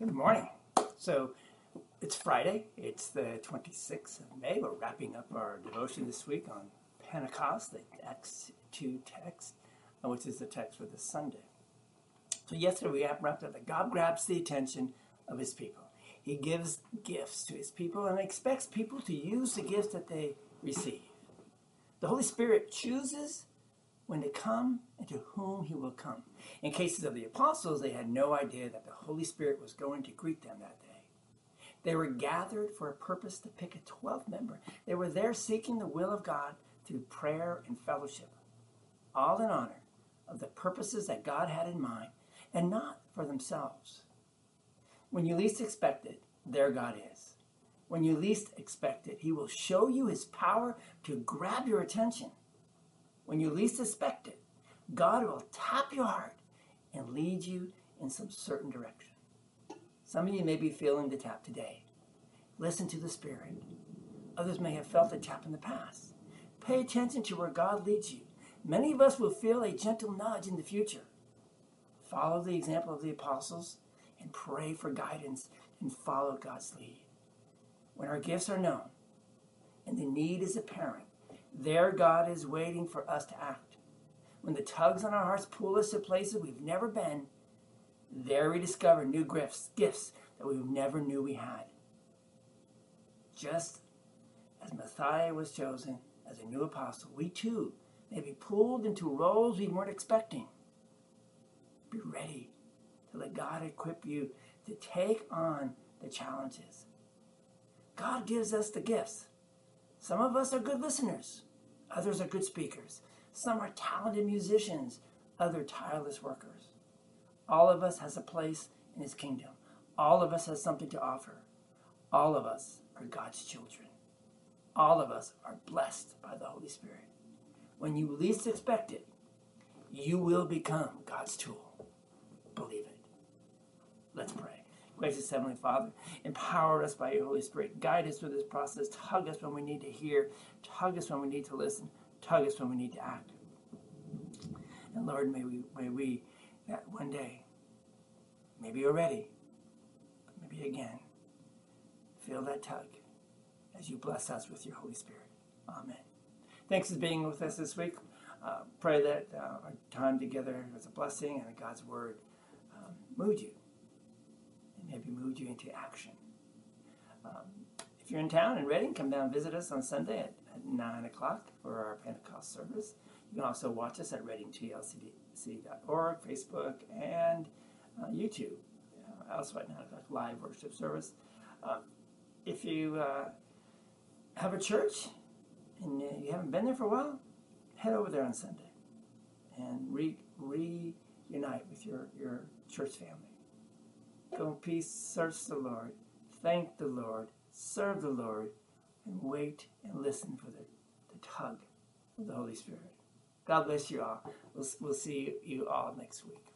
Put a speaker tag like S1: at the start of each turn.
S1: Good morning. So it's Friday. It's the 26th of May. We're wrapping up our devotion this week on Pentecost, the Acts 2 text, uh, which is the text for this Sunday. So yesterday we wrapped up that God grabs the attention of his people. He gives gifts to his people and expects people to use the gifts that they receive. The Holy Spirit chooses when to come and to whom he will come. In cases of the apostles, they had no idea that the Holy Spirit was going to greet them that day. They were gathered for a purpose to pick a 12th member. They were there seeking the will of God through prayer and fellowship, all in honor of the purposes that God had in mind and not for themselves. When you least expect it, there God is. When you least expect it, He will show you His power to grab your attention when you least expect it, God will tap your heart and lead you in some certain direction. Some of you may be feeling the tap today. Listen to the Spirit. Others may have felt the tap in the past. Pay attention to where God leads you. Many of us will feel a gentle nudge in the future. Follow the example of the apostles and pray for guidance and follow God's lead. When our gifts are known and the need is apparent, there, God is waiting for us to act. When the tugs on our hearts pull us to places we've never been, there we discover new gifts, gifts that we never knew we had. Just as Matthias was chosen as a new apostle, we too may be pulled into roles we weren't expecting. Be ready to let God equip you to take on the challenges. God gives us the gifts. Some of us are good listeners. Others are good speakers. Some are talented musicians. Other tireless workers. All of us has a place in his kingdom. All of us has something to offer. All of us are God's children. All of us are blessed by the Holy Spirit. When you least expect it, you will become God's tool. Believe it. Let's pray. Gracious Heavenly Father, empower us by your Holy Spirit. Guide us through this process. Tug us when we need to hear. Tug us when we need to listen. Tug us when we need to act. And Lord, may we, may we that one day, maybe already, maybe again, feel that tug as you bless us with your Holy Spirit. Amen. Thanks for being with us this week. Uh, pray that uh, our time together was a blessing and that God's word um, moved you maybe moved you into action. Um, if you're in town in Reading, come down and visit us on Sunday at, at 9 o'clock for our Pentecost service. You can also watch us at readingtlcc.org, Facebook, and uh, YouTube. Uh, also at 9 o'clock live worship service. Uh, if you uh, have a church and you haven't been there for a while, head over there on Sunday and re- reunite with your, your church family. Go in peace, search the Lord, thank the Lord, serve the Lord, and wait and listen for the, the tug of the Holy Spirit. God bless you all. We'll, we'll see you all next week.